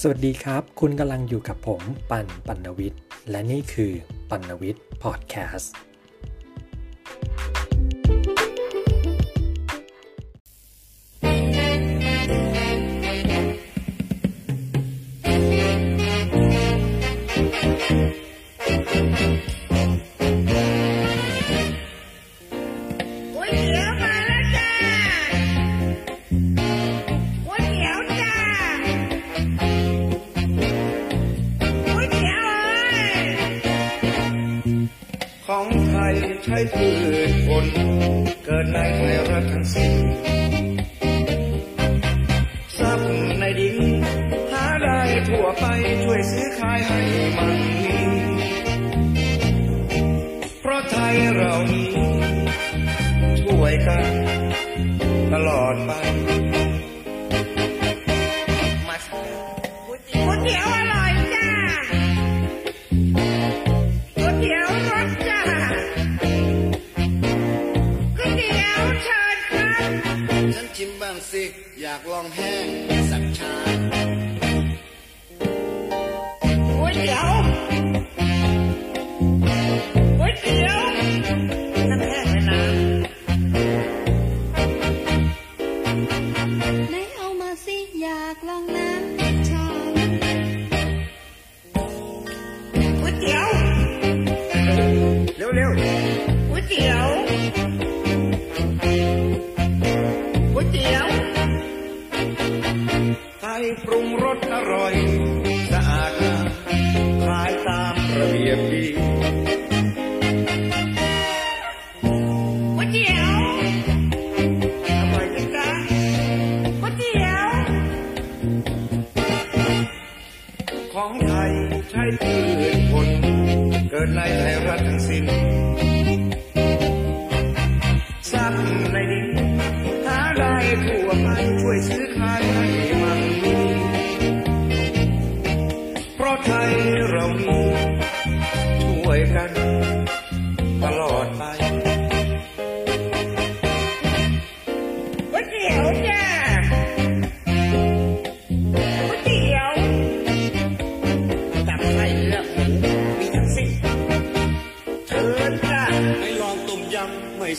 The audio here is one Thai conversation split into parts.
สวัสดีครับ คุณกำลังอยู่กับผมปันปันวิทย์ และนี่คือปันวิทย์พอดแคสต์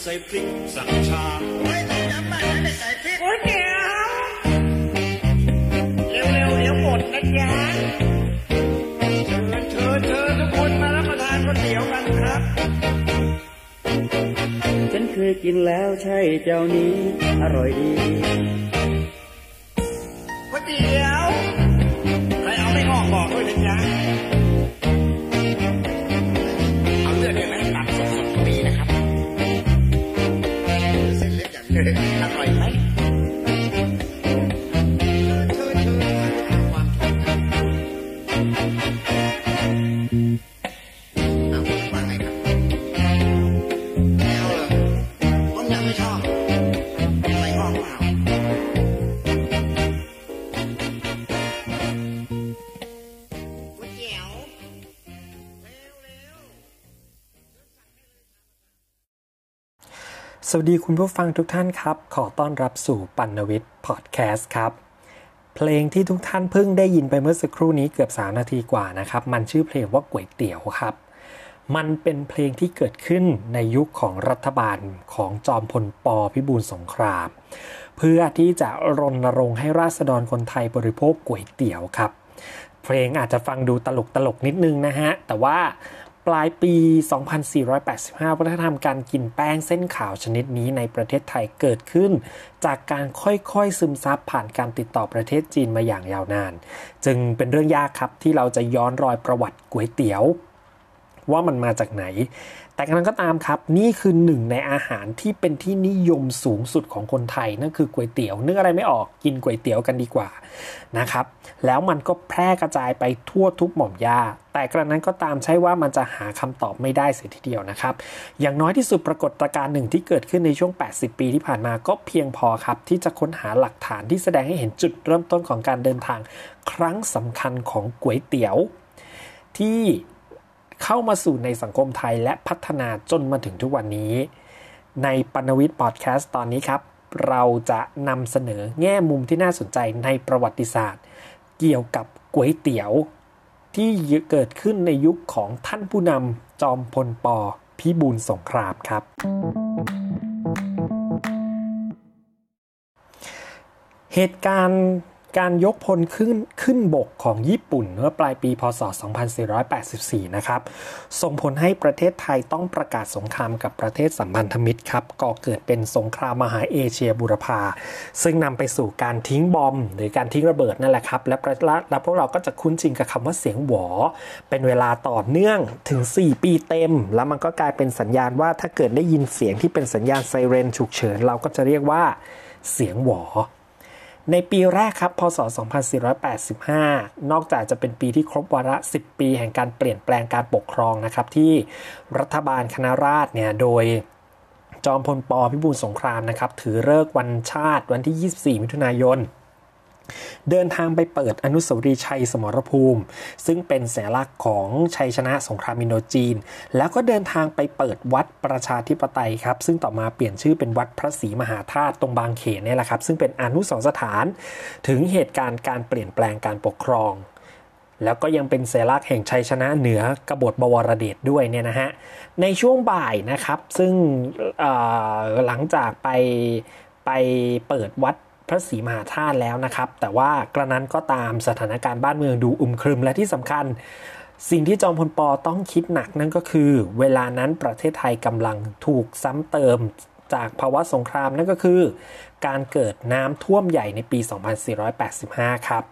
ใส่พริกสักชาไม่ต้องย้ำบ้านไม่ใส่พริกก๋วยเตี๋ยวเร็วๆเดี๋ยวหมดนะจ๊ะเชิญเชิญทุกคนมารับประทานก๋วยเตี๋ยวกันครับ ฉันเคยกินแล้วใช่เจ้านี้ อร่อยดี วัสดีคุณผู้ฟังทุกท่านครับ ขอต้อนรับสู่ปันวิทย์พอดแคสต์ครับ เพลงที่ทุกท่านเพิ่งได้ยินไปเมื่อสักครู่นี้เกือบ 3 นาทีกว่านะครับ มันชื่อเพลงว่าก๋วยเตี๋ยวครับ มันเป็นเพลงที่เกิดขึ้นในยุคของรัฐบาลของจอมพลปพิบูลสงคราม เพื่อที่จะรณรงค์ให้ราษฎรคนไทยบริโภคก๋วยเตี๋ยวครับ เพลงอาจจะฟังดูตลกตลกนิดนึงนะฮะ แต่ว่า ปลายปี 2485 วัฒนธรรมการกินแป้งเส้นขาวชนิดนี้ในประเทศไทยเกิดขึ้น จากการค่อยๆซึมซับผ่านการติดต่อประเทศจีนมาอย่างยาวนาน จึงเป็นเรื่องยากครับที่เราจะย้อนรอยประวัติก๋วยเตี๋ยว ว่ามันมาจากไหน แต่กระนั้นก็ตามครับ นี่คือหนึ่งในอาหารที่เป็นที่นิยมสูงสุดของคนไทย นั่นคือก๋วยเตี๋ยวนึกอะไรไม่ออกกินก๋วยเตี๋ยวกันดีกว่านะครับ แล้วมันก็แพร่กระจายไปทั่วทุกหม่อมยาแต่กระนั้นก็ตามใช่ว่ามันจะหาคำตอบไม่ได้เสียทีเดียวนะครับ อย่างน้อยที่สุดปรากฏการณ์หนึ่งที่เกิดขึ้นในช่วง 80 ปีที่ผ่านมาก็เพียงพอครับ ที่จะค้นหาหลักฐานที่แสดงให้เห็นจุดเริ่มต้นของการเดินทาง ครั้งสำคัญของก๋วยเตี๋ยว ที่ เข้ามาสู่ในสังคมไทยและพัฒนาจนมาถึงทุกวันนี้ ในปนวิทย์พอดแคสต์ตอนนี้ครับ เราจะนำเสนอแง่มุมที่น่าสนใจในประวัติศาสตร์ เกี่ยวกับก๋วยเตี๋ยว ที่เกิดขึ้นในยุคของท่านผู้นำจอมพลปพิบูลสงครามครับ เหตุการณ์ การยกพลขึ้นขึ้นบกของญี่ปุ่นเมื่อปลายปีพศ 2484 นะครับ ส่งผลให้ประเทศไทยต้องประกาศสงครามกับประเทศสัมพันธมิตรครับ ก่อเกิดเป็นสงครามมหาเอเชียบุรพา ซึ่งนำไปสู่การทิ้งบอม หรือการทิ้งระเบิดนั่นแหละครับ และประและพวกเราก็จะคุ้นชินกับคำว่าเสียงหวอ เป็นเวลาต่อเนื่องถึง 4 ปีเต็ม แล้วมันก็กลายเป็นสัญญาณว่าถ้าเกิดได้ยินเสียงที่เป็นสัญญาณไซเรนฉุกเฉินเราก็จะเรียกว่าเสียงหวอ ในปีแรกครับ พศ 2485 นอกจากจะเป็นปีที่ครบวาระ 10 ปีแห่งการเปลี่ยนแปลงการปกครองนะครับ ที่รัฐบาลคณะราษฎรเนี่ยโดยจอมพลปพิบูลสงครามนะครับ ถือเลิกวันชาติวันที่ 24 มิถุนายน เดินทางไปเปิดอนุสาวรีย์ชัยสมรภูมิ ซึ่งเป็นสัญลักษณ์ของชัยชนะสงครามอินโดจีน แล้วก็เดินทางไปเปิดวัดประชาธิปไตยครับ ซึ่งต่อมาเปลี่ยนชื่อเป็นวัดพระศรีมหาธาตุตรงบางเขนเนี่ยแหละครับ ซึ่งเป็นอนุสรสถานถึงเหตุการณ์การเปลี่ยนแปลงการปกครอง แล้วก็ยังเป็นสัญลักษณ์แห่งชัยชนะเหนือกบฏบวรเดชด้วยเนี่ยนะฮะในช่วงบ่ายนะครับซึ่งหลังจากไปไปเปิดวัด พระศรีมหาธาตุแล้วนะครับ แต่ว่ากระนั้นก็ตามสถานการณ์บ้านเมืองดูอึมครึมและที่สำคัญ สิ่งที่จอมพลปอต้องคิดหนักนั่นก็คือ เวลานั้นประเทศไทยกำลังถูกซ้ำเติมจากภาวะสงครามนั่นก็คือ การเกิดน้ำท่วมใหญ่ในปี 2485 ครับ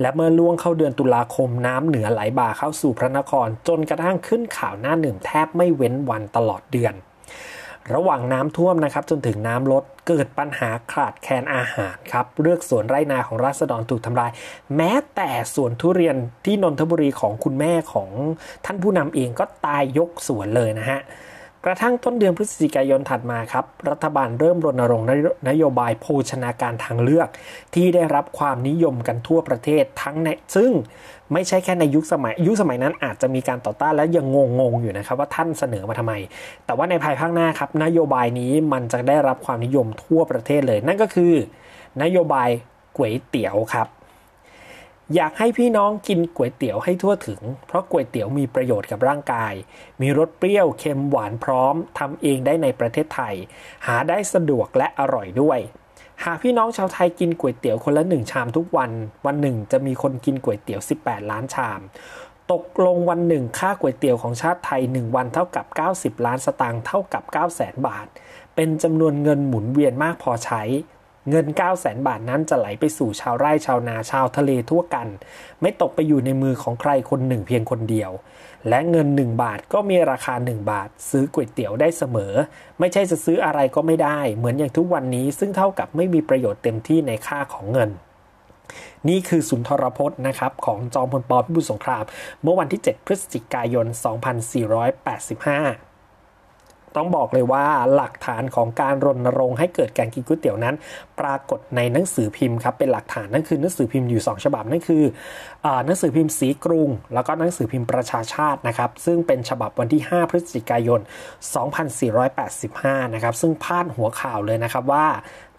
และเมื่อล่วงเข้าเดือนตุลาคมน้ำเหนือไหลบ่าเข้าสู่พระนคร จนกระทั่งขึ้นข่าวหน้าหนึ่งแทบไม่เว้นวันตลอดเดือน ระหว่างน้ำท่วมนะครับจนถึงน้ำลดเกิดปัญหาขาดแคลนอาหารครับเลือกสวนไรนาของราษฎรถูกทำลาย แม้แต่สวนทุเรียนที่นนทบุรีของคุณแม่ของท่านผู้นำเองก็ตายยกสวนเลยนะฮะกระทั่งต้นเดือนพฤศจิกายนถัดมาครับ รัฐบาลเริ่มรณรงค์นโยบายโภชนาการทางเลือก ที่ได้รับความนิยมกันทั่วประเทศทั้งในซึ่ง ไม่ใช่แค่ในยุคสมัย ยุคสมัยนั้นอาจจะมีการต่อต้านและยังงงๆอยู่นะครับว่าท่านเสนอมาทำไม แต่ว่าในภายภาคหน้าครับนโยบายนี้มันจะได้รับความนิยมทั่วประเทศเลย นั่นก็คือ นโยบายก๋วยเตี๋ยวครับอยากให้พี่น้องกินก๋วยเตี๋ยวให้ทั่วถึง เพราะก๋วยเตี๋ยวมีประโยชน์กับร่างกาย มีรสเปรี้ยวเค็มหวานพร้อมทำเองได้ในประเทศไทย หาได้สะดวกและอร่อยด้วย หากพี่น้องชาวไทยกินก๋วยเตี๋ยวคนละหนึ่งชามทุกวัน วันหนึ่งจะมีคนกินก๋วยเตี๋ยว 18 ล้านชาม ตกลงวันหนึ่งค่าก๋วยเตี๋ยวของชาติไทย 1 วันเท่ากับ 90 ล้านสตางค์เท่ากับ 9 0 0 0 0 0 บาท เป็นจำนวนเงินหมุนเวียนมากพอใช้ เงิน 9 0 0แสนบาทนั้นจะไหลไปสู่ชาวไร่ชาวนาชาวทะเลทั่วกัน ไม่ตกไปอยู่ในมือของใครคนหนึ่งเพียงคนเดียว และเงิน 1 บาทก็มีราคา 1 บาท ซื้อก๋วยเตี๋ยวได้เสมอ ไม่ใช่จะซื้ออะไรก็ไม่ได้ เหมือนอย่างทุกวันนี้ซึ่งเท่ากับไม่มีประโยชน์เต็มที่ในค่าของเงินนี่คือสุนทรพจน์นะครับของจอมพลปพิบูลสงคราม เมื่อวันที่ 7 พฤศจิกายน 2485 ต้องบอกเลยว่าหลักฐานของการรณรงค์ให้เกิดการกินก๋วยเตี๋ยวนั้น ปรากฏในหนังสือพิมพ์ครับเป็นหลักฐานนั่นคือหนังสือพิมพ์อยู่ 2 ฉบับนั่นคืออหนังสือพิมพ์สีกรุง แล้วก็หนังสือพิมพ์ประชาชาตินะครับซึ่งเป็นฉบับวันที่ 5 พฤศจิกายน 2485 นะครับซึ่งพาดหัวข่าวเลยนะครับว่า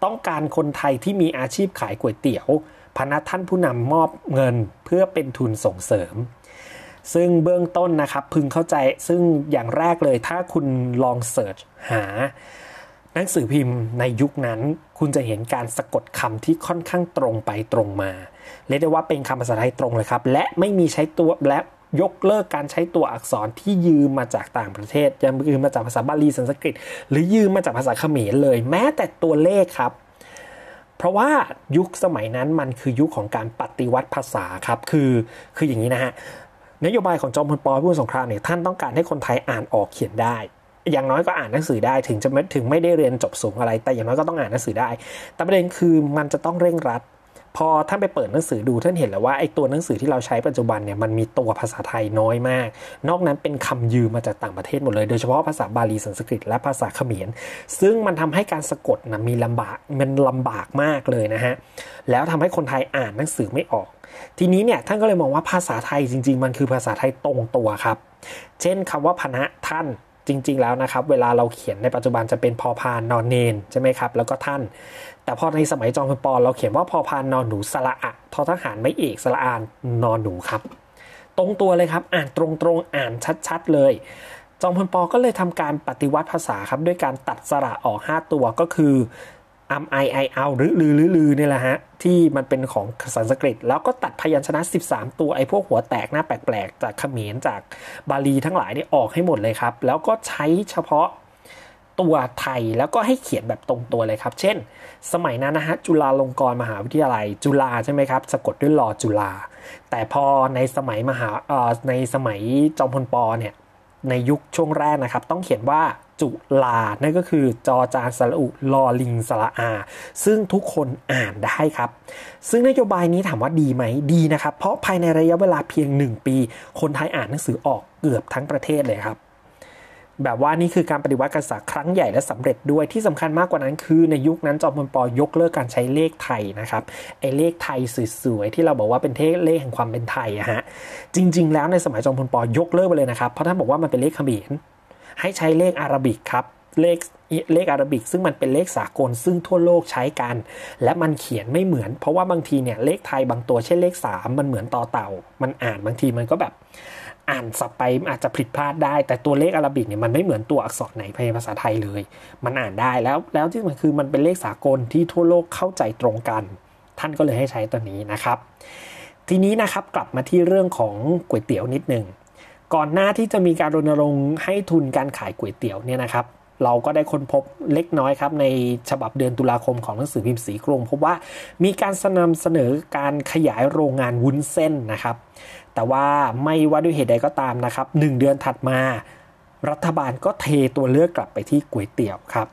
ต้องการคนไทยที่มีอาชีพขายก๋วยเตี๋ยวพนักท่านผู้นำมอบเงินเพื่อเป็นทุนส่งเสริม ซึ่งเบื้องต้นนะครับพึงเข้าใจซึ่งอย่างแรกเลยถ้าคุณลองเสิร์ชหาหนังสือพิมพ์ในยุคนั้น คุณจะเห็นการสะกดคำที่ค่อนข้างตรงไปตรงมา เรียกได้ว่าเป็นคำภาษาไทยตรงเลยครับ และไม่มีใช้ตัวและยกเลิกการใช้ตัวอักษรที่ยืมมาจากต่างประเทศยืมมาจากภาษาบาลีสันสกฤต หรือยืมมาจากภาษาเขมรเลย แม้แต่ตัวเลขครับ เพราะว่ายุคสมัยนั้นมันคือยุคของการปฏิวัติภาษาครับ คือคืออย่างนี้นะฮะ นโยบายของจอมพลปพิบูลสงครามเนี่ยท่านต้องการให้คนไทยอ่านออกเขียนได้ อย่างน้อยก็อ่านหนังสือได้ถึงจะไม่ถึงไม่ได้เรียนจบสูงอะไร แต่อย่างน้อยก็ต้องอ่านหนังสือได้ แต่ประเด็นคือมันจะต้องเร่งรัด พอท่านไปเปิดหนังสือดูท่านเห็นแล้วว่าไอ้ตัวหนังสือที่เราใช้ปัจจุบันเนี่ยมันมีตัวภาษาไทยน้อยมาก นอกนั้นเป็นคำยืมมาจากต่างประเทศหมดเลย โดยเฉพาะภาษาบาลีสันสกฤตและภาษาเขมร ซึ่งมันทำให้การสะกดนะมีลำบากมันลำบากมากเลยนะฮะแล้วทำให้คนไทยอ่านหนังสือไม่ออก ทีนี้เนี่ยท่านก็เลยมองว่าภาษาไทยจริง ๆ มันคือภาษาไทยตรงตัวครับ เช่นคำว่าพนะท่านจริง ๆ แล้วนะครับ เวลาเราเขียนในปัจจุบันจะเป็นพอพานนอนเนนใช่ไหมครับ แล้วก็ท่าน แต่พอในสมัยจอมพลปเราเขียนว่าพอพานนอนหนูสระอะทอทหารไม่เอกสระอานนอนหนูครับ ตรงตัวเลยครับ อ่านตรงๆอ่านชัดๆเลย จอมพลปก็เลยทำการปฏิวัติภาษาครับด้วยการตัดสระออก 5 ตัวก็คือ อัมไอไอเอาหรือลือลือลือเนี่ยแหละฮะ ที่มันเป็นของสันสกฤต แล้วก็ตัดพยัญชนะ 13 ตัวไอ้พวกหัวแตกหน้าแปลกๆ จากเขมรจากบาลีทั้งหลายนี่ออกให้หมดเลยครับ แล้วก็ใช้เฉพาะตัวไทยแล้วก็ให้เขียนแบบตรงตัวเลยครับ เช่น สมัยนั้นนะฮะจุฬาลงกรณ์มหาวิทยาลัย จุฬาใช่ไหมครับ สะกดด้วยลอจุฬาแต่พอในสมัยมหาในสมัยจอมพลปอเนี่ย ในยุคช่วงแรกนะครับ ต้องเขียนว่าจุลา นั่นก็คือจอจานสระอุลอลิงสระอา ซึ่งทุกคนอ่านได้ครับ ซึ่งนโยบายนี้ถามว่าดีไหมดีนะครับ เพราะภายในระยะเวลาเพียง 1 ปี คนไทยอ่านหนังสือออกเกือบทั้งประเทศเลยครับ แบบว่านี่คือการปฏิวัติการศึกษาครั้งใหญ่และสำเร็จด้วยที่สำคัญมากกว่านั้นคือในยุคนั้นจอมพลปอยกเลิกการใช้เลขไทยนะครับไอ้เลขไทยสวยๆที่เราบอกว่าเป็นเทเลขแห่งความเป็นไทยอะฮะจริง ๆ แล้วในสมัยจอมพลปอยกเลิกไปเลยนะครับเพราะท่านบอกว่ามันเป็นเลขเขมรให้ใช้เลขอาราบิกครับเลขเลขอาราบิก ซึ่งมันเป็นเลขสากลซึ่งทั่วโลกใช้กัน และมันเขียนไม่เหมือน เพราะว่าบางทีเนี่ยเลขไทยบางตัวเช่นเลข 3 มันเหมือนต่อเต่า มันอ่านบางทีมันก็แบบ อ่านสับไปอาจจะผิดพลาดได้ แต่ตัวเลขอาราบิกเนี่ยมันไม่เหมือนตัวอักษรไหนในภาษาไทยเลย มันอ่านได้แล้วแล้วที่มันคือมันเป็นเลขสากลที่ทั่วโลกเข้าใจตรงกัน ท่านก็เลยให้ใช้ตัวนี้นะครับ ทีนี้นะครับกลับมาที่เรื่องของก๋วยเตี๋ยวนิดหนึ่งก่อนหน้าที่จะมีการรณรงค์ให้ทุนการขายก๋วยเตี๋ยวเนี่ยนะครับเราก็ได้ค้นพบเล็กน้อยครับ ในฉบับเดือนตุลาคมของหนังสือพิมพ์สีกรุงพบว่ามีการนำเสนอการขยายโรงงานวุ้นเส้นนะครับ แต่ว่าไม่ว่าด้วยเหตุใดก็ตามนะครับหนึ่งเดือนถัดมา รัฐบาลก็เทตัวเลือกกลับไปที่ก๋วยเตี๋ยวครับ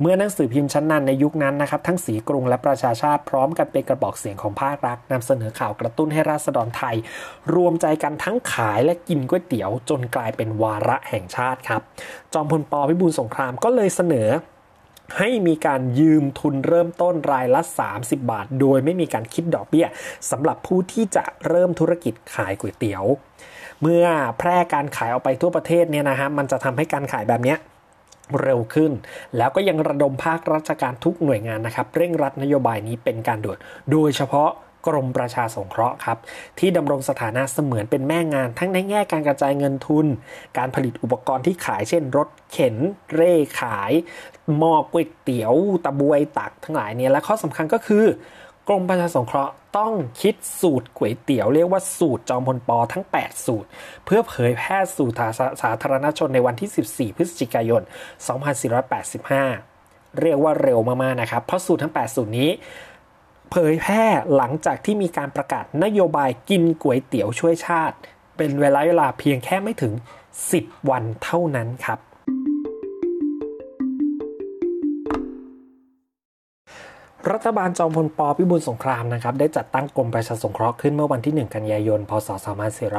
เมื่อหนังสือพิมพ์ชั้นนำในยุคนั้นนะครับ ทั้งสีกรุงและประชาชาติพร้อมกันเป็นกระบอกเสียงของภาครัฐนำเสนอข่าวกระตุ้นให้ราษฎรไทย รวมใจกันทั้งขายและกินก๋วยเตี๋ยว จนกลายเป็นวาระแห่งชาติครับ จอมพลปพิบูลสงครามก็เลยเสนอ ให้มีการยืมทุนเริ่มต้นรายละ 30 บาท โดยไม่มีการคิดดอกเบี้ยสำหรับผู้ที่จะเริ่มธุรกิจขายก๋วยเตี๋ยว เมื่อแพร่การขายออกไปทั่วประเทศเนี่ยนะฮะมันจะทำให้การขายแบบเนี้ยเร็วขึ้น แล้วก็ยังระดมภาคราชการทุกหน่วยงานนะครับ เร่งรัดนโยบายนี้เป็นการด่วนโดยเฉพาะกรมประชาสงเคราะห์ครับ ที่ดำรงสถานะเสมือนเป็นแม่งาน ทั้งในแง่การกระจายเงินทุน การผลิตอุปกรณ์ที่ขายเช่น รถเข็น เร่ขาย หม้อก๋วยเตี๋ยวตะบวยตักทั้งหลายเนี่ยและข้อสำคัญก็คือกรมประชาสงเคราะห์ต้องคิดสูตรก๋วยเตี๋ยวเรียกว่าสูตรจอมพลปอทั้ง 8 สูตร เพื่อเผยแพร่สู่สาธารณชนในวันที่ 14 พฤศจิกายน 2485 เรียกว่าเร็วมากๆนะครับ เพราะสูตรทั้ง 8 สูตรนี้ เผยแพร่หลังจากที่มีการประกาศนโยบายกินก๋วยเตี๋ยวช่วยชาติ เป็นเวลาเวลาเพียงแค่ไม่ถึง 10 วันเท่านั้นครับ รัฐบาลจอมพลปพิบูลสงครามนะครับได้จัดตั้งกรมประชาสงเคราะห์ขึ้นเมื่อวันที่ 1 กันยายน พศ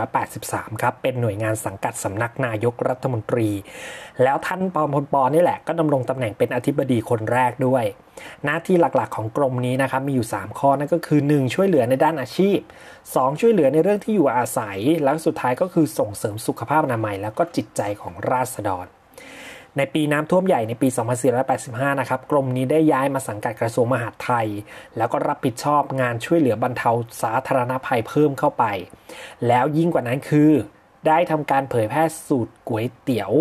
2483 ครับเป็นหน่วยงานสังกัดสำนักนายกรัฐมนตรี แล้วท่านปอมพลปนี่แหละก็ดำรงตำแหน่งเป็นอธิบดีคนแรกด้วย หน้าที่หลักๆของกรมนี้นะครับมีอยู่ 3 ข้อนั่นก็คือ 1 ช่วยเหลือในด้านอาชีพ 2 ช่วยเหลือในเรื่องที่อยู่อาศัย แล้วสุดท้ายก็คือส่งเสริมสุขภาพอนามัย แล้วก็จิตใจของราษฎร ในปีน้ำท่วมใหญ่ในปี 2485 นะครับ กรมนี้ได้ย้ายมาสังกัดกระทรวงมหาดไทย แล้วก็รับผิดชอบงานช่วยเหลือบรรเทาสาธารณภัยเพิ่มเข้าไป แล้วยิ่งกว่านั้นคือ ได้ทำการเผยแพร่สูตรก๋วยเตี๋ยว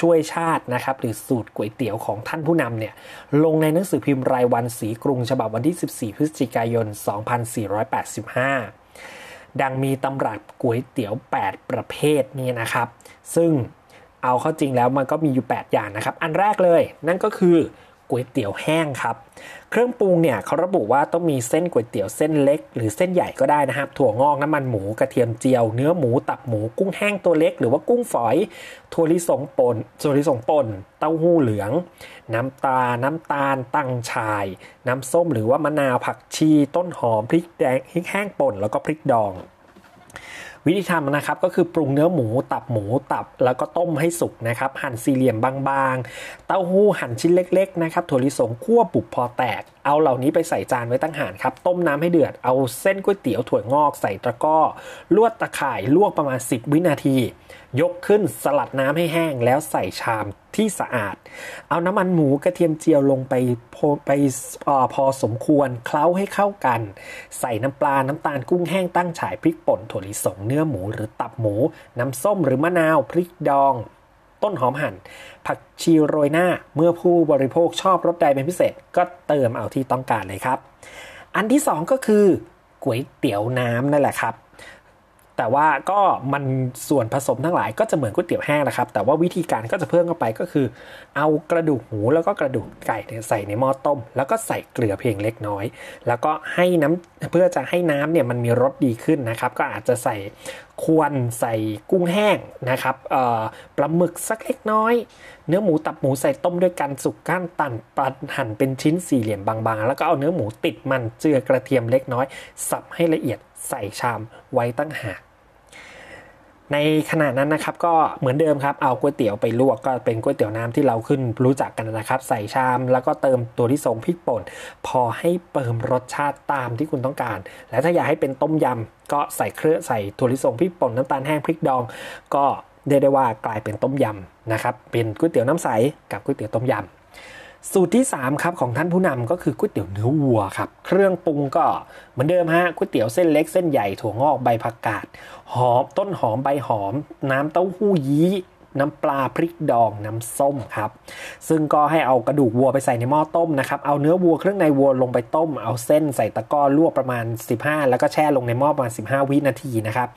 ช่วยชาตินะครับหรือสูตรก๋วยเตี๋ยวของท่านผู้นำเนี่ยลงในหนังสือพิมพ์รายวันสีกรุงฉบับวันที่ 14 พฤศจิกายน 2485 ดังมีตำรับก๋วยเตี๋ยว 8 ประเภทนี้นะครับ ซึ่ง เอาเข้าจริงแล้วมันก็มีอยู่ 8 อย่างนะครับ อันแรกเลยนั่นก็คือก๋วยเตี๋ยวแห้งครับ เครื่องปรุงเนี่ยเขาระบุว่าต้องมีเส้นก๋วยเตี๋ยวเส้นเล็ก หรือเส้นใหญ่ก็ได้นะครับ ถั่วงอกน้ำมันหมูกระเทียมเจียว เนื้อหมูตับหมูกุ้งแห้งตัวเล็ก หรือว่ากุ้งฝอยถั่วลิสงป่นถั่วลิสงป่นเต้าหู้เหลือง น้ำตา น้ำตาลตั้งชาย น้ำส้มหรือว่ามะนาวผักชี ต้นหอมพริกแดงพริกแห้งป่นแล้วก็พริกดอง วิธีทำนะครับก็คือปรุงเนื้อหมูตับหมูตับ แล้วก็ต้มให้สุกนะครับหั่นสี่เหลี่ยมบางๆ เต้าหู้หั่นชิ้นเล็กๆนะครับถั่วลิสงคั่วปุกพอแตก เอาเหล่านี้ไปใส่จานไว้ตั้งหากครับ ต้มน้ำให้เดือด เอาเส้นก๋วยเตี๋ยวถั่วงอกใส่ตะกร้อ ลวดตะข่ายลวกประมาณ 10 วินาที ยกขึ้นสลัดน้ำให้แห้งแล้วใส่ชามที่สะอาด เอาน้ำมันหมูกระเทียมเจียวลงไปพอไปออพอสมควรเคล้าให้เข้ากัน ใส่น้ำปลาน้ำตาลกุ้งแห้งตั้งฉายพริกป่นถั่วลิสงเนื้อหมูหรือตับหมู น้ำส้มหรือมะนาวพริกดอง ต้นหอมหั่น ผักชีโรยหน้าเมื่อผู้บริโภคชอบรสใดเป็นพิเศษ ก็เติมเอาที่ต้องการเลยครับ อันที่สองก็คือก๋วยเตี๋ยวน้ำนั่นแหละครับ แต่ว่าก็มันส่วนผสมทั้งหลายก็จะเหมือนก๋วยเตี๋ยวแห้งนะครับ แต่ว่าวิธีการก็จะเพิ่มเข้าไปก็คือ เอากระดูกหมูแล้วก็กระดูกไก่ใส่ในหม้อต้ม แล้วก็ใส่เกลือเพียงเล็กน้อย แล้วก็ให้น้ำเพื่อจะให้น้ำเนี่ยมันมีรสดีขึ้นนะครับ ก็อาจจะใส่ควรใส่กุ้งแห้งนะครับปลาหมึกสักเล็กน้อย เนื้อหมูตับหมูใส่ต้มด้วยกันสุกก้านตันปันหั่นเป็นชิ้นสี่เหลี่ยมบางๆ แล้วก็เอาเนื้อหมูติดมันเจือกระเทียมเล็กน้อย สับให้ละเอียดใส่ชามไว้ตั้งหาก ในขณะนั้นนะครับก็เหมือนเดิมครับเอาก๋วยเตี๋ยวไปลวกก็เป็นก๋วยเตี๋ยวน้ำที่เราขึ้นรู้จักกันนะครับ ใส่ชามแล้วก็เติมตัวที่ทรงพริกป่น พอให้เติมรสชาติตามที่คุณต้องการ และถ้าอยากให้เป็นต้มยำก็ใส่เครื่องใส่ถั่วลิสงพริกป่นน้ำตาลแห้งพริกดอง ก็เรียกได้ว่ากลายเป็นต้มยำนะครับเป็นก๋วยเตี๋ยวน้ำใสกับก๋วยเตี๋ยวต้มยำ สูตรที่ 3 ครับของท่านผู้นำก็คือก๋วยเตี๋ยวเนื้อวัวครับ เครื่องปรุงก็เหมือนเดิมฮะก๋วยเตี๋ยวเส้นเล็กเส้นใหญ่ถั่วงอกใบผักกาดหอมต้นหอมใบหอม น้ำเต้าหู้ยี้น้ำปลาพริกดองน้ำส้มครับ ซึ่งก็ให้เอากระดูกวัวไปใส่ในหม้อต้มนะครับ เอาเนื้อวัวเครื่องในวัวลงไปต้ม เอาเส้นใส่ตะกร้อลวกประมาณ 15 แล้วก็แช่ลงในหม้อประมาณ 15 วินาทีนะครับ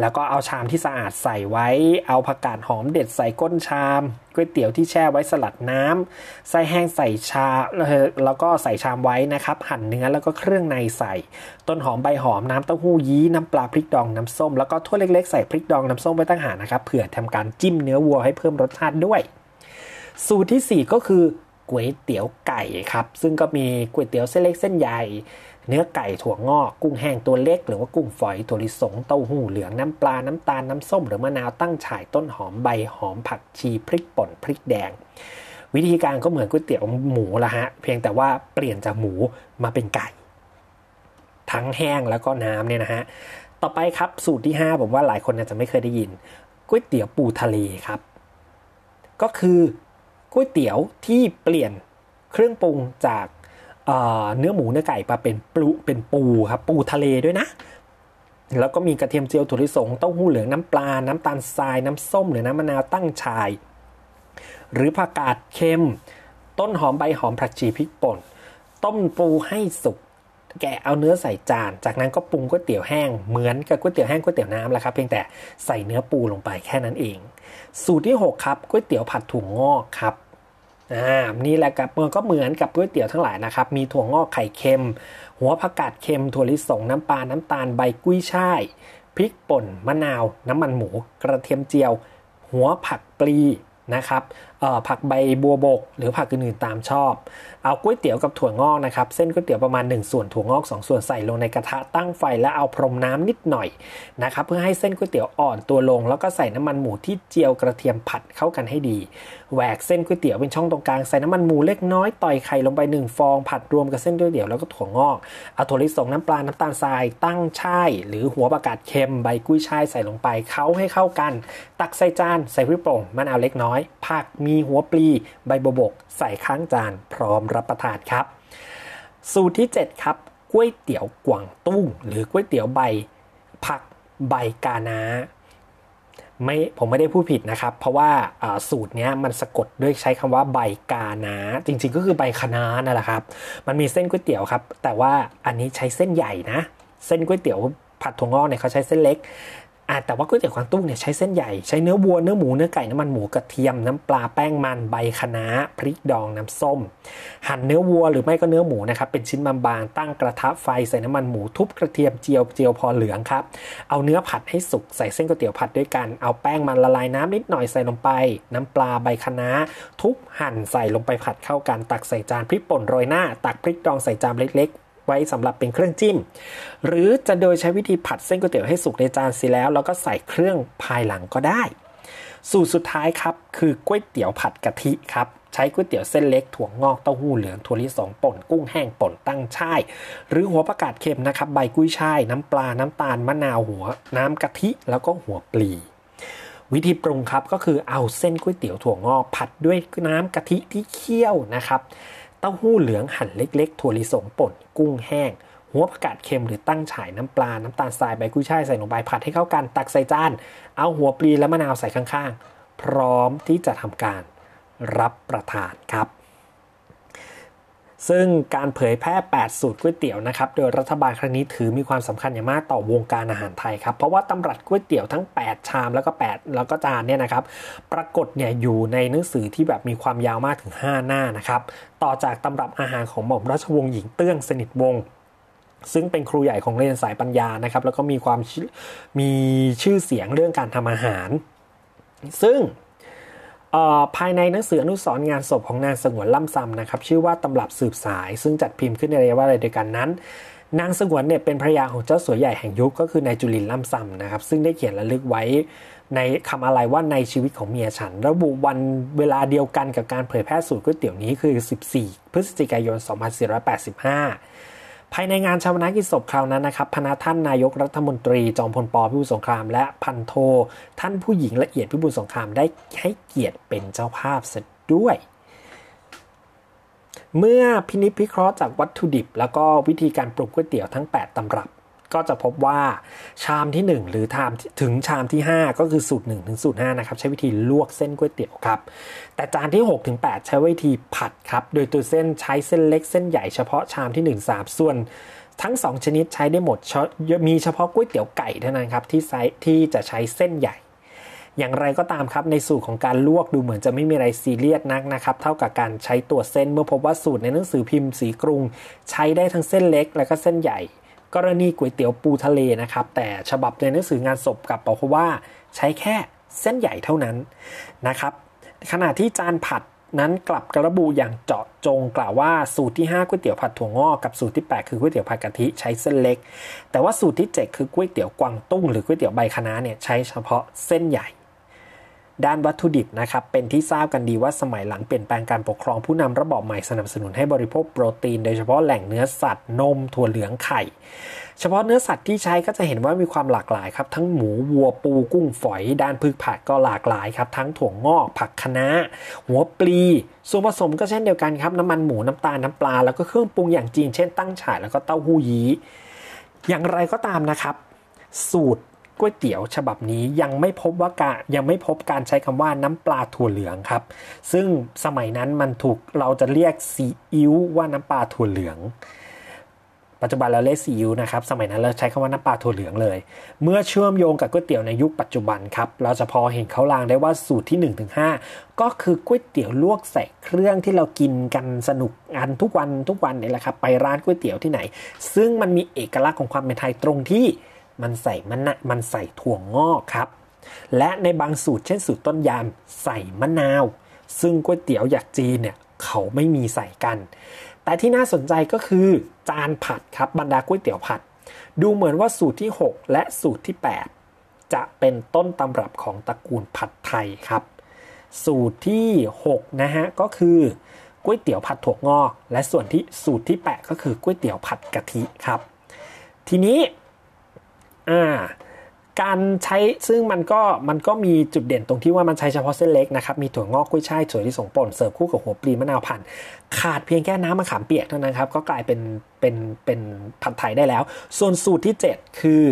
แล้วก็เอาชามที่สะอาดใส่ไว้ เอาผักกาดหอมเด็ดใส่ก้นชาม ก๋วยเตี๋ยวที่แช่ไว้สลัดน้ำไส้แห้งใส่ชาแล้วก็ใส่ชามไว้นะครับ หั่นเนื้อแล้วก็เครื่องในใส่ ต้นหอมใบหอมน้ำเต้าหู้ยี้น้ำปลาพริกดองน้ำส้มแล้วก็ถ้วยเล็กๆใส่พริกดองน้ำส้มไว้ตั้งหานะครับเผื่อทำการจิ้มเนื้อวัวให้เพิ่มรสชาติด้วย สูตรทีสี่4 ก็คือก๋วยเตี๋ยวไก่ครับ ซึ่งก็มีก๋วยเตี๋ยวเส้นเล็กเส้นใหญ่ เนื้อไก่ถั่วงอกกุ้งแห้งตัวเล็ก หรือว่ากุ้งฝอยถั่วลิสงเต้าหู้เหลืองน้ำปลา น้ำตาลน้ำส้ม หรือมะนาวตั้งฉ่ายต้นหอมใบหอมผักชีพริกป่นพริกแดง วิธีการก็เหมือนก๋วยเตี๋ยวหมูละฮะ เพียงแต่ว่าเปลี่ยนจากหมูมาเป็นไก่ ทั้งแห้งแล้วก็น้ำเนี่ยนะฮะต่อไปครับสูตรที่ 5 ผมว่าหลายคนอาจจะไม่เคยได้ยินก๋วยเตี๋ยวปูทะเลครับ ก็คือก๋วยเตี๋ยวที่เปลี่ยนเครื่องปรุงจาก เนื้อหมูเนื้อไก่มาเป็นปูเป็นปูครับปูทะเลด้วยนะ แล้วก็มีกระเทียมเจียวถั่วลิสงเต้าหู้เหลืองน้ำปลา น้ำตาลทรายน้ำส้มหรือน้ำมะนาวตั้งชาย หรือผักกาดเค็ม ต้นหอมใบหอมผักชีพริกป่น ต้มปูให้สุกแกะเอาเนื้อใส่จาน จากนั้นก็ปรุงก๋วยเตี๋ยวแห้ง เหมือนกับก๋วยเตี๋ยวแห้งก๋วยเตี๋ยวน้ำแหละครับ เพียงแต่ใส่เนื้อปูลงไปแค่นั้นเอง สูตรที่ 6 ครับก๋วยเตี๋ยวผัดถั่วงอกครับ อ่านี่แหละครับมันก็เหมือนกับก๋วยเตี๋ยวทั้งหลายนะครับ มีถั่วงอกไข่เค็ม หัวผักกาดเค็ม ถั่วลิสงน้ำปลา น้ำตาลใบกุ้ยช่ายพริกป่น มะนาว น้ำมันหมู กระเทียมเจียว หัวผักปลีนะครับ ผักใบบัวบก หรือผักอื่นๆตามชอบ เอาก๋วยเตี๋ยวกับถั่วงอกนะครับ เส้นก๋วยเตี๋ยวประมาณ 1 ส่วนถั่วงอก 2 ส่วนใส่ลงในกระทะตั้งไฟแล้วเอาพรมน้ำนิดหน่อยนะครับเพื่อให้เส้นก๋วยเตี๋ยวอ่อนตัวลง แล้วก็ใส่น้ำมันหมูที่เจียวกระเทียมผัดเข้ากันให้ดีแหวกเส้นก๋วยเตี๋ยวเป็นช่องตรงกลางใส่น้ำมันหมูเล็กน้อยต่อยไข่ลงไปหนึ่งฟองผัดรวมกับเส้นก๋วยเตี๋ยวแล้วก็ถั่วงอกเอาถั่วลิสงน้ำปลา น้ำตาลทราย ตั้งช่ายหรือหัวประกาศเค็มใบกุ้ยช่ายใส่ลงไปเค้าให้เข้ากัน ตักใส่จานใส่พริกป่นมะนาวเล็กน้อยผักมีีหัวปลีใบบวบก ใส่ข้างจานพร้อมรับประทานครับ สูตรที่ 7 ครับก๋วยเตี๋ยวกวางตุ้ง หรือก๋วยเตี๋ยวใบผักใบกานาไม่ผมไม่ได้พูดผิดนะครับ เพราะว่าสูตรนี้มันสะกดด้วยใช้คำว่าใบกานาจริงๆ ก็คือใบคะน้านั่นแหละครับ มันมีเส้นก๋วยเตี๋ยวครับ แต่ว่าอันนี้ใช้เส้นใหญ่นะ เส้นก๋วยเตี๋ยวผัดถั่วงอกเนี่ยเขาใช้เส้นเล็ก อ่าแต่ว่าก๋วยเตี๋ยวกวางตุ้งเนี่ยใช้เส้นใหญ่ใช้เนื้อวัวเนื้อหมูเนื้อไก่น้ำมันหมูกระเทียมน้ำปลาแป้งมันใบคะน้าพริกดองน้ำส้ม หั่นเนื้อวัวหรือไม่ก็เนื้อหมูนะครับเป็นชิ้นบางๆตั้งกระทะไฟใส่น้ำมันหมูทุบกระเทียมเจียวเจียวพอเหลืองครับเอาเนื้อผัดให้สุกใส่เส้นก๋วยเตี๋ยวผัดด้วยกันเอาแป้งมันละลายน้ำนิดหน่อยใส่ลงไป น้ำปลาใบคะน้าทุบหั่นใส่ลงไปผัดเข้ากันตักใส่จานพริกป่นโรยหน้า ตักพริกดองใส่จานเล็ก ไว้สำหรับเป็นเครื่องจิ้ม หรือจะโดยใช้วิธีผัดเส้นก๋วยเตี๋ยวให้สุกในจานเสียแล้ว แล้วก็ใส่เครื่องภายหลังก็ได้ สูตรสุดท้ายครับคือก๋วยเตี๋ยวผัดกะทิครับใช้ก๋วยเตี๋ยวเส้นเล็กถั่วงอกเต้าหู้เหลืองถั่วลิสงป่นกุ้งแห้งป่นตั้งช่ายหรือหัวประกาศเค็มนะครับใบกุ้ยช่ายน้ำปลาน้ำตาลมะนาวหัว น้ำกะทิแล้วก็หัวปลีวิธีปรุงครับก็คือเอาเส้นก๋วยเตี๋ยวถั่วงอกผัดด้วยน้ำกะทิที่เคี่ยวนะครับ ต้าหู้เหลืองหั่นเล็กๆถั่วลิสงป่นกุ้งแห้ง หัวผักกาดเค็มหรือตั้งฉายน้ำปลา น้ำตาลทรายใบกุ้ยช่ายใส่ลงไปผัดให้เข้ากันตักใส่จาน เอาหัวปลีและมะนาวใส่ข้างๆ พร้อมที่จะทำการรับประทานครับ ซึ่งการเผยแพร่ 8 สูตรก๋วยเตี๋ยวนะครับ โดยรัฐบาลครั้งนี้ถือมีความสำคัญอย่างมากต่อวงการอาหารไทยครับ เพราะว่าตำรับก๋วยเตี๋ยวทั้ง 8 ชามแล้วก็ 8 แล้วก็จานเนี่ยนะครับ ปรากฏเนี่ยอยู่ในหนังสือที่แบบมีความยาวมากถึง 5 หน้านะครับ ต่อจากตำรับอาหารของหม่อมราชวงศ์หญิงเตื้องสนิทวงศ์ซึ่งเป็นครูใหญ่ของเรียนสายปัญญานะครับ แล้วก็มีความมีชื่อเสียงเรื่องการทำอาหาร ซึ่ง ภายในหนังสืออนุสรณ์งานศพของนางสงวนล่ำซำนะครับชื่อว่าตำรับสืบสาย ซึ่งจัดพิมพ์ขึ้นในระยะเวลาเดียวกันนั้น นางสงวนเนี่ยเป็นภรรยาของเจ้าสัวใหญ่แห่งยุคก็คือนายจุลินล่ำซำนะครับซึ่งได้เขียนระลึกไว้ในคำอะไรว่าในชีวิตของเมียฉัน ระบุวันเวลาเดียวกันกับการเผยแพร่สูตรก๋วยเตี๋ยวนี้คือ 14 พฤศจิกายน 2485 ภายในงานชาวนากิจศพคราวนั้นนะครับพนัท่านนายกรัฐมนตรีจอมพลปพิบูลสงคราม และพันโท ท่านผู้หญิงละเอียดพิบูลสงครามได้ให้เกียรติเป็นเจ้าภาพเสร็จด้วยเมื่อพินิจพิเคราะห์จากวัตถุดิบ แล้วก็วิธีการปรุงก๋วยเตี๋ยวทั้ง 8 ตำรับ ก็จะพบว่าชามที่ 1 หรือชามถึงชามที่ 5 ก็คือสูตร1ถึงสูตร5นะครับใช้วิธีลวกเส้นก๋วยเตี๋ยวครับ แต่จานที่6ถึง8ใช้วิธีผัดครับ โดยตัวเส้นใช้เส้นเล็กเส้นใหญ่เฉพาะชามที่ 1 3 ส่วนทั้ง 2 ชนิดใช้ได้หมดมีเฉพาะก๋วยเตี๋ยวไก่เท่านั้นครับที่ใช้ที่จะใช้เส้นใหญ่ อย่างไรก็ตามครับในสูตรของการลวกดูเหมือนจะไม่มีอะไรซีเรียสนักนะครับเท่ากับการใช้ตัวเส้นเมื่อพบว่าสูตรในหนังสือพิมพ์สีกรุง ใช้ได้ทั้งเส้นเล็กและก็เส้นใหญ่ กรณีก๋วยเตี๋ยวปูทะเลนะครับ แต่ฉบับในหนังสืองานศพกับบอกว่าใช้แค่เส้นใหญ่เท่านั้นนะครับ ขณะที่จานผัดนั้นกลับกระบุอย่างเจาะจงกล่าวว่าสูตรที่5ก๋วยเตี๋ยวผัดถั่วงอกกับสูตรที่ 8 คือก๋วยเตี๋ยวผัดกะทิใช้เส้นเล็ก แต่ว่าสูตรที่ 7 คือก๋วยเตี๋ยวกวางตุ้งหรือก๋วยเตี๋ยวใบคะน้าเนี่ยใช้เฉพาะเส้นใหญ่ ด้านวัตถุดิบนะครับเป็นที่ทราบกันดีว่าสมัยหลังเปลี่ยนแปลงการปกครองผู้นำระบอบใหม่สนับสนุนให้บริโภคโปรตีน โดยเฉพาะแหล่งเนื้อสัตว์นมถั่วเหลืองไข่ เฉพาะเนื้อสัตว์ที่ใช้ก็จะเห็นว่ามีความหลากหลายครับทั้งหมูวัวปูกุ้งฝอย ด้านพืชผักก็หลากหลายครับทั้งถั่วงอก ผักคะน้า หัวปลีส่วนผสมก็เช่นเดียวกันครับน้ำมันหมูน้ำตาลน้ำปลาแล้วก็เครื่องปรุงอย่างจีนเช่นตั้งฉ่ายแล้วก็เต้าหู้ยี้อย่างไรก็ตามนะครับ สูตร ก๋วยเตี๋ยวฉบับนี้ยังไม่พบว่าการยังไม่พบการใช้คำว่าน้ำปลาถั่วเหลืองครับ ซึ่งสมัยนั้นมันถูกเราจะเรียกซีอิ๊วว่าน้ำปลาถั่วเหลือง ปัจจุบันเราเรียกซีอิ๊วนะครับ สมัยนั้นเราใช้คำว่าน้ำปลาถั่วเหลืองเลย เมื่อเชื่อมโยงกับก๋วยเตี๋ยวในยุคปัจจุบันครับ เราจะพอเห็นเขาลางได้ว่าสูตรที่1นถึงหก็คือก๋วยเตี๋ยวลวกใส่เครื่องที่เรากินกันสนุกกันทุกวันทุกวันนี่แหละครับ ไปร้านก๋วยเตี๋ยวที่ไหน ซึ่งมันมีเอกลักษณ์ของความเป็นไทยตรงที่ มันใส่มันนะมันใส่ถั่วงอกครับ และในบางสูตรเช่นสูตรต้นยำใส่มะนาว ซึ่งก๋วยเตี๋ยวอยากจีนเนี่ยเขาไม่มีใส่กัน แต่ที่น่าสนใจก็คือจานผัดครับบรรดาก๋วยเตี๋ยวผัด ดูเหมือนว่าสูตรที่ 6 และสูตรที่ 8 จะเป็นต้นตำรับของตระกูลผัดไทยครับ สูตรที่6นะฮะก็คือก๋วยเตี๋ยวผัดถั่วงอก และส่วนที่สูตรที่ 8 ก็คือก๋วยเตี๋ยวผัดกะทิครับ ทีนี้ อ่าการใช้ซึ่งมันก็มันก็มีจุดเด่นตรงที่ว่ามันใช้เฉพาะเส้นเล็กนะครับ มีถั่วงอกกุ้ยช่ายถั่วลิสงป่นเสิร์ฟคู่กับหัวปลีมะนาวผ่านขาดเพียงแค่น้ำมะขามเปียกเท่านั้นครับ ก็กลายเป็นเป็นเป็นผัดไทยได้แล้ว ส่วนสูตรที่ 7 คือ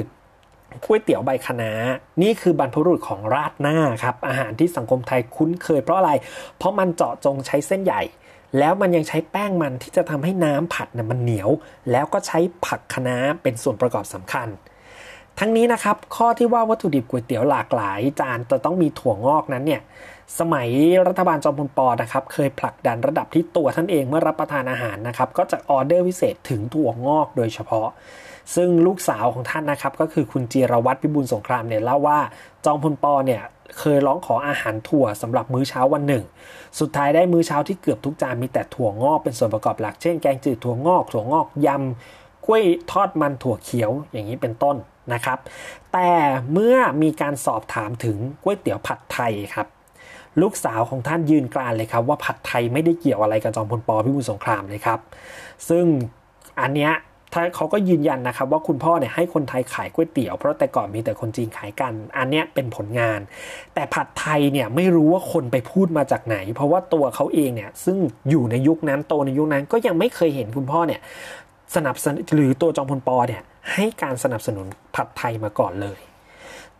ก๋วยเตี๋ยวใบคะน้านี่คือบรรพบุรุษของราดหน้าครับ อาหารที่สังคมไทยคุ้นเคยเพราะอะไร เพราะมันเจาะจงใช้เส้นใหญ่ แล้วมันยังใช้แป้งมันที่จะทำให้น้ำผัดเนี่ยมันเหนียว แล้วก็ใช้ผักคะน้าเป็นส่วนประกอบสำคัญ ทั้งนี้นะครับข้อที่ว่าวัตถุดิบก๋วยเตี๋ยวหลากหลาย จานจะต้องมีถั่วงอกนั้นเนี่ยสมัยรัฐบาลจอมพลปอนะครับเคยผลักดันระดับที่ตัวท่านเองเมื่อรับประทานอาหารนะครับก็จะออเดอร์พิเศษถึงถั่วงอกโดยเฉพาะ ซึ่งลูกสาวของท่านนะครับก็คือคุณจีรวัตรพิบูลสงครามเนี่ยเล่าว่าจอมพลปอเนี่ยเคยร้องขออาหารถั่วสำหรับมื้อเช้าวันหนึ่ง สุดท้ายได้มื้อเช้าที่เกือบทุกจานมีแต่ถั่วงอกเป็นส่วนประกอบหลัก เช่นแกงจืดถั่วงอกถั่วงอกยำกล้วยทอดมันถั่วเขียวอย่างนี้เป็นต้น นะครับ แต่เมื่อมีการสอบถามถึงก๋วยเตี๋ยวผัดไทยครับ ลูกสาวของท่านยืนกรานเลยครับ ว่าผัดไทยไม่ได้เกี่ยวอะไรกับจอมพลปพิบูลสงครามเลยครับ ซึ่งอันเนี้ยถ้าเขาก็ยืนยันนะครับว่าคุณพ่อเนี่ยให้คนไทยขายก๋วยเตี๋ยวเพราะแต่ก่อนมีแต่คนจีนขายกัน อันเนี้ยเป็นผลงาน แต่ผัดไทยเนี่ยไม่รู้ว่าคนไปพูดมาจากไหน เพราะว่าตัวเขาเองเนี่ยซึ่งอยู่ในยุคนั้นโตในยุคนั้นก็ยังไม่เคยเห็นคุณพ่อเนี่ยสนับสนุนหรือตัวจอมพลปเนี่ย ให้การสนับสนุนผัดไทยมาก่อนเลย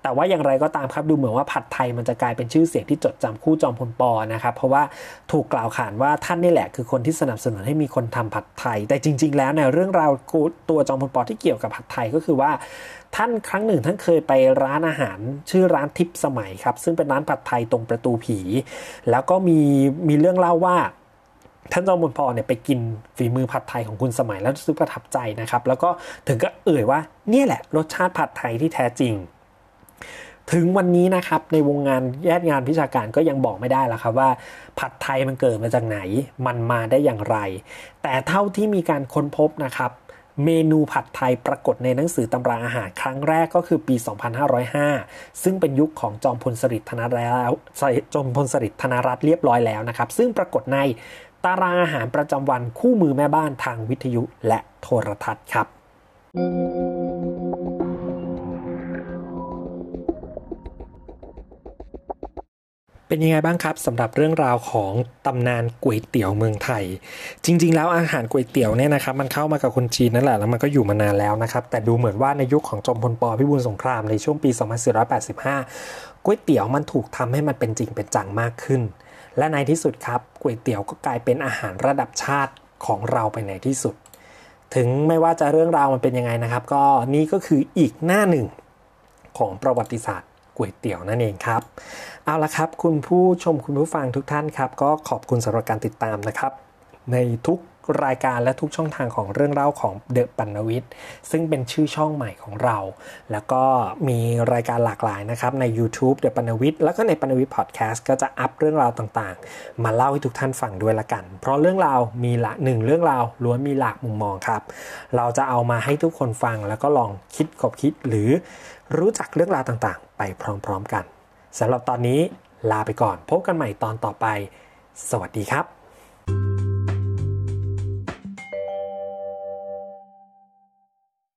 แต่ว่าอย่างไรก็ตามครับดูเหมือนว่าผัดไทยมันจะกลายเป็นชื่อเสียงที่จดจำคู่จอมพลปอนะครับเพราะว่าถูกกล่าวขานว่าท่านนี่แหละคือคนที่สนับสนุนให้มีคนทำผัดไทย แต่จริง ๆ แล้วเนี่ยเรื่องราวตัวจอมพลปอที่เกี่ยวกับผัดไทยก็คือว่าท่านครั้งหนึ่งท่านเคยไปร้านอาหารชื่อร้านทิพย์สมัยครับซึ่งเป็นร้านผัดไทยตรงประตูผี แล้วก็มีมีเรื่องเล่าว่า ท่านจอมพลปอเนี่ยไปกินฝีมือผัดไทยของคุณสมัยแล้วรู้สึกประทับใจนะครับ แล้วก็ถึงก็เอ่ยว่าเนี่ยแหละรสชาติผัดไทยที่แท้จริง ถึงวันนี้นะครับในวงงานแยกงานวิชาการก็ยังบอกไม่ได้แล้วครับว่า ผัดไทยมันเกิดมาจากไหน มันมาได้อย่างไร แต่เท่าที่มีการค้นพบนะครับเมนูผัดไทยปรากฏในหนังสือตำราอาหารครั้งแรกก็คือปี 2505 ซึ่งเป็นยุคของจอมพลสฤษดิ์ธนรัตน์แล้วจอมพลสฤษดิ์ธนรัตน์เรียบร้อยแล้วนะครับ ซึ่งปรากฏใน ตารางอาหารประจำวันคู่มือแม่บ้านทางวิทยุและโทรทัศน์ครับ เป็นยังไงบ้างครับสำหรับเรื่องราวของตำนานก๋วยเตี๋ยวเมืองไทย จริง ๆ แล้วอาหารก๋วยเตี๋ยวเนี่ยนะครับมันเข้ามากับคนจีนนั่นแหละแล้วมันก็อยู่มานานแล้วนะครับแต่ดูเหมือนว่าในยุคของจอมพลปพิบูลสงครามในช่วงปี 2485ก๋วยเตี๋ยวมันถูกทำให้มันเป็นจริงเป็นจังมากขึ้น และในที่สุดครับก๋วยเตี๋ยวก็กลายเป็นอาหารระดับชาติของเราไปในที่สุด ถึงไม่ว่าจะเรื่องราวมันเป็นยังไงนะครับ ก็นี่ก็คืออีกหน้าหนึ่งของประวัติศาสตร์ก๋วยเตี๋ยวนั่นเองครับ เอาละครับ คุณผู้ชมคุณผู้ฟังทุกท่านครับ ก็ขอบคุณสำหรับการติดตามนะครับ ในทุก รายการและทุกช่องทางของเรื่องเล่าของเดอะปันวิทย์ซึ่งเป็นชื่อช่องใหม่ของเรา แล้วก็มีรายการหลากหลายนะครับใน YouTube เดอะปันวิทย์แล้วก็ในปันวิทย์พอดแคสต์ก็จะอัพเรื่องราวต่างๆ มาเล่าให้ทุกท่านฟังด้วยละกัน เพราะเรื่องราวมีลากหนึ่งเรื่องราวล้วนมีหลากมุมมองครับ เราจะเอามาให้ทุกคนฟังแล้วก็ลองคิดขบคิดหรือรู้จักเรื่องราวต่างๆ ไปพร้อม ๆ กันสำหรับตอนนี้ลาไปก่อน พบกันใหม่ตอนต่อไป สวัสดีครับ